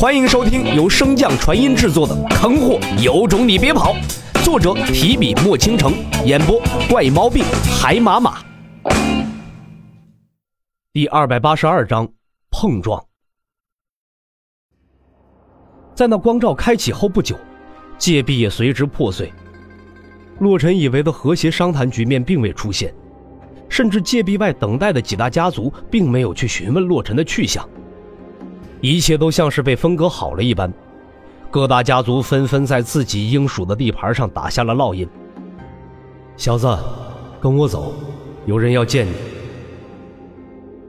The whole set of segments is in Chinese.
欢迎收听由升降传音制作的《坑货有种你别跑》，作者提笔墨倾城，演播怪毛病海马马。第二百八十二章碰撞。在那光照开启后不久，戒壁也随之破碎。洛尘以为的和谐商谈局面并未出现，甚至戒壁外等待的几大家族并没有去询问洛尘的去向。一切都像是被分割好了一般，各大家族纷纷在自己应属的地盘上打下了烙印。小子，跟我走，有人要见你。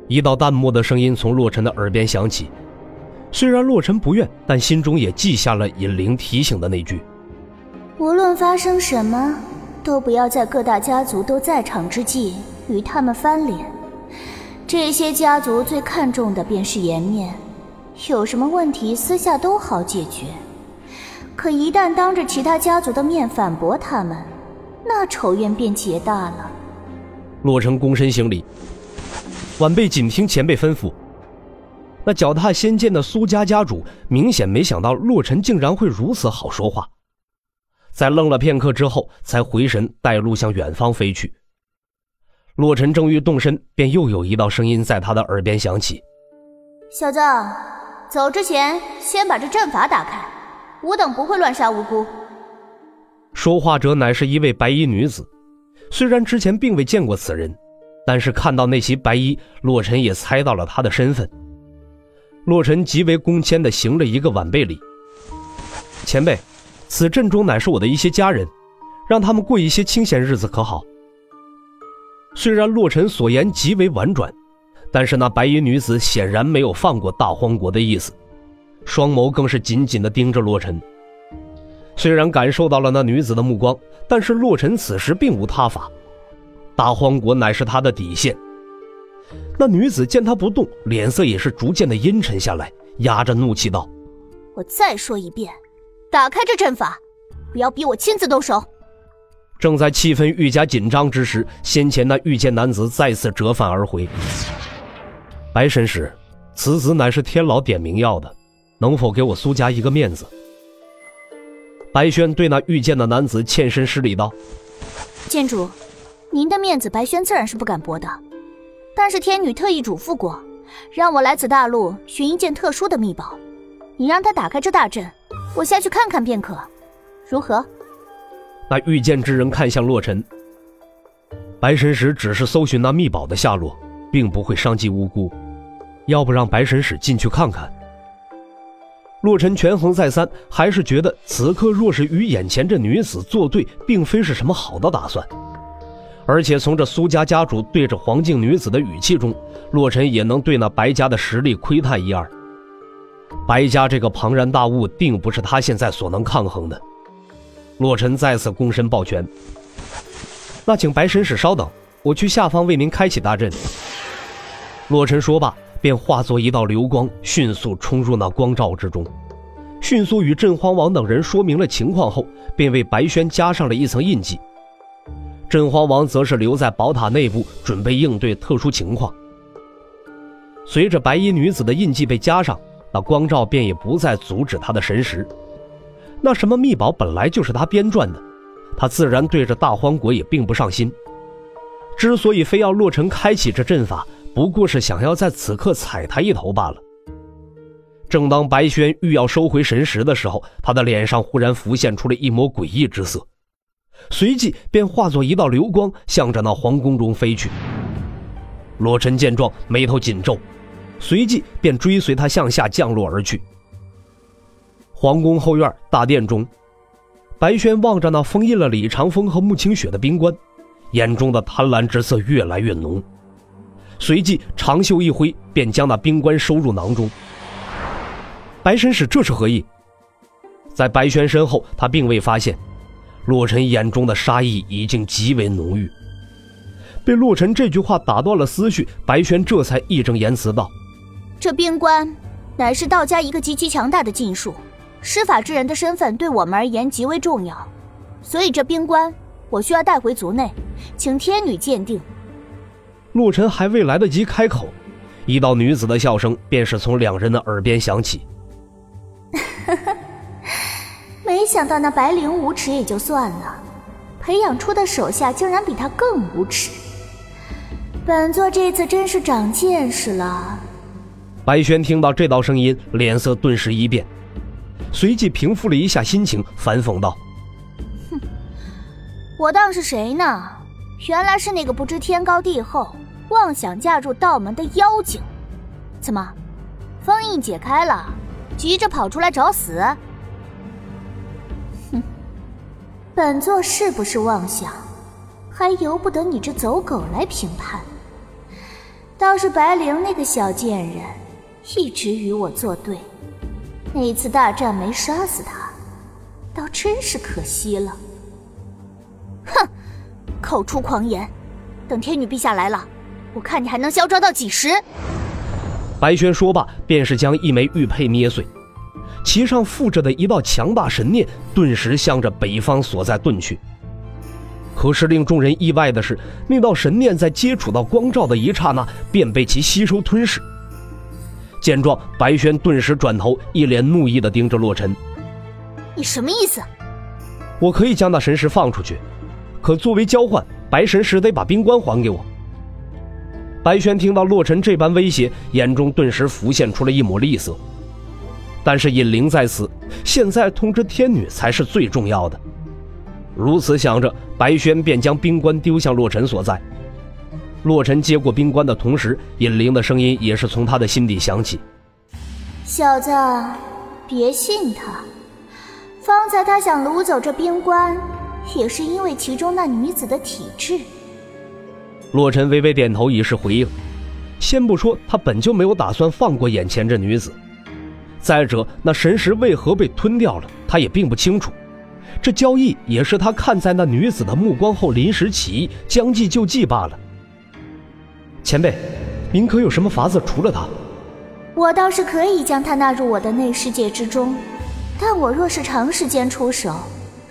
一道淡漠的声音从洛尘的耳边响起，虽然洛尘不愿，但心中也记下了尹灵提醒的那句：无论发生什么，都不要在各大家族都在场之际与他们翻脸。这些家族最看重的便是颜面。有什么问题，私下都好解决，可一旦当着其他家族的面反驳他们，那仇怨便结大了。洛尘躬身行礼，晚辈谨听前辈吩咐。那脚踏仙剑的苏家家主明显没想到洛尘竟然会如此好说话，在愣了片刻之后，才回神带路向远方飞去。洛尘正欲动身，便又有一道声音在他的耳边响起：“小子。”走之前，先把这阵法打开。吾等不会乱杀无辜。说话者乃是一位白衣女子，虽然之前并未见过此人，但是看到那袭白衣，洛尘也猜到了她的身份。洛尘极为恭谦地行了一个晚辈礼。前辈，此阵中乃是我的一些家人，让他们过一些清闲日子可好？虽然洛尘所言极为婉转。但是那白衣女子显然没有放过大荒国的意思，双眸更是紧紧地盯着洛尘。虽然感受到了那女子的目光，但是洛尘此时并无他法。大荒国乃是他的底线。那女子见他不动，脸色也是逐渐的阴沉下来，压着怒气道：“我再说一遍，打开这阵法，不要逼我亲自动手。”正在气氛愈加紧张之时，先前那御剑男子再次折返而回。白神使，此子乃是天老点名要的，能否给我苏家一个面子？白轩对那遇见的男子欠身施礼道：“剑主，您的面子，白轩自然是不敢驳的。但是天女特意嘱咐过，让我来此大陆寻一件特殊的秘宝，你让他打开这大阵，我下去看看便可，如何？”那遇见之人看向洛尘，白神使只是搜寻那秘宝的下落。并不会伤及无辜，要不让白神使进去看看？洛尘权衡再三，还是觉得此刻若是与眼前这女子作对，并非是什么好的打算。而且从这苏家家主对着黄静女子的语气中，洛尘也能对那白家的实力窥探一二。白家这个庞然大物，定不是他现在所能抗衡的。洛尘再次躬身抱拳：“那请白神使稍等，我去下方为您开启大阵。”洛尘说罢，便化作一道流光，迅速冲入那光照之中。迅速与镇荒王等人说明了情况后，便为白轩加上了一层印记。镇荒王则是留在宝塔内部，准备应对特殊情况。随着白衣女子的印记被加上，那光照便也不再阻止他的神识。那什么秘宝本来就是他编撰的，他自然对着大荒国也并不上心。之所以非要洛尘开启这阵法，不过是想要在此刻踩他一头罢了。正当白轩欲要收回神识的时候，他的脸上忽然浮现出了一抹诡异之色，随即便化作一道流光，向着那皇宫中飞去。罗晨见状，眉头紧皱，随即便追随他向下降落而去。皇宫后院大殿中，白轩望着那封印了李长风和穆清雪的冰棺，眼中的贪婪之色越来越浓。随即长袖一挥，便将那冰棺收入囊中。白神使这是何意？在白轩身后，他并未发现，洛尘眼中的杀意已经极为浓郁。被洛尘这句话打断了思绪，白轩这才义正言辞道：“这冰棺乃是道家一个极其强大的禁术，施法之人的身份对我们而言极为重要，所以这冰棺我需要带回族内，请天女鉴定。”洛尘还未来得及开口，一道女子的笑声便是从两人的耳边响起。呵呵，没想到那白灵无耻也就算了，培养出的手下竟然比他更无耻。本座这次真是长见识了。白轩听到这道声音，脸色顿时一变，随即平复了一下心情，反讽道：“哼，我当是谁呢？原来是那个不知天高地厚、妄想嫁入道门的妖精。怎么，封印解开了，急着跑出来找死？哼，本座是不是妄想，还由不得你这走狗来评判。”倒是白灵那个小贱人，一直与我作对。那次大战没杀死他，倒真是可惜了。哼，口出狂言！等天女陛下来了，我看你还能嚣张到几时？白轩说罢，便是将一枚玉佩捏碎，其上附着的一道强大神念，顿时向着北方所在遁去。可是令众人意外的是，那道神念在接触到光照的一刹那，便被其吸收吞噬。见状，白轩顿时转头，一脸怒意地盯着洛尘：“你什么意思？我可以将那神石放出去，可作为交换，白神石得把冰棺还给我。”白轩听到洛尘这般威胁，眼中顿时浮现出了一抹厉色。但是尹灵在此，现在通知天女才是最重要的。如此想着，白轩便将冰棺丢向洛尘所在。洛尘接过冰棺的同时，尹灵的声音也是从他的心底响起：“小子，别信他。方才他想掳走这冰棺，也是因为其中那女子的体质。”洛尘微微点头，以示回应。先不说他本就没有打算放过眼前这女子，再者那神石为何被吞掉了，他也并不清楚。这交易也是他看在那女子的目光后临时起意，将计就计罢了。前辈，您可有什么法子除了他？我倒是可以将他纳入我的内世界之中，但我若是长时间出手，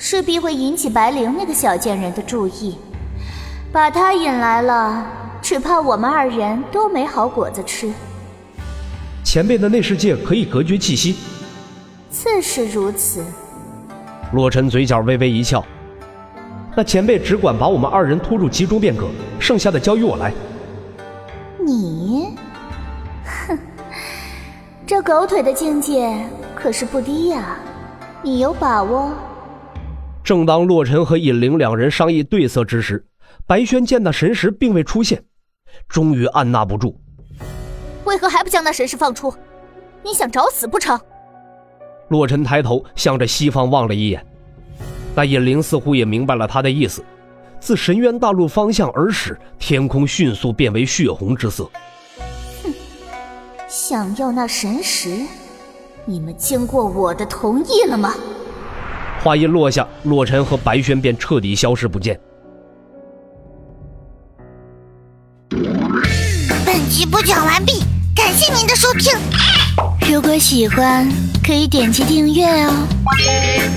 势必会引起白灵那个小贱人的注意。把她引来了，只怕我们二人都没好果子吃。前辈的内世界可以隔绝气息？自是如此。洛尘嘴角微微一翘，那前辈只管把我们二人拖入其中便可，剩下的交于我来。你，哼，这狗腿的境界可是不低呀，你有把握？正当洛尘和尹灵两人商议对策之时，白轩见那神石并未出现，终于按捺不住，为何还不将那神石放出？你想找死不成？洛尘抬头向着西方望了一眼，那尹灵似乎也明白了他的意思，自神渊大陆方向而始，天空迅速变为血红之色。哼，想要那神石，你们经过我的同意了吗？话音落下，洛尘和白轩便彻底消失不见。本集播讲完毕，感谢您的收听。如果喜欢，可以点击订阅哦，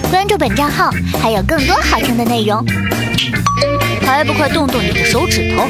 关注本账号还有更多好听的内容，还不快动动你的手指头！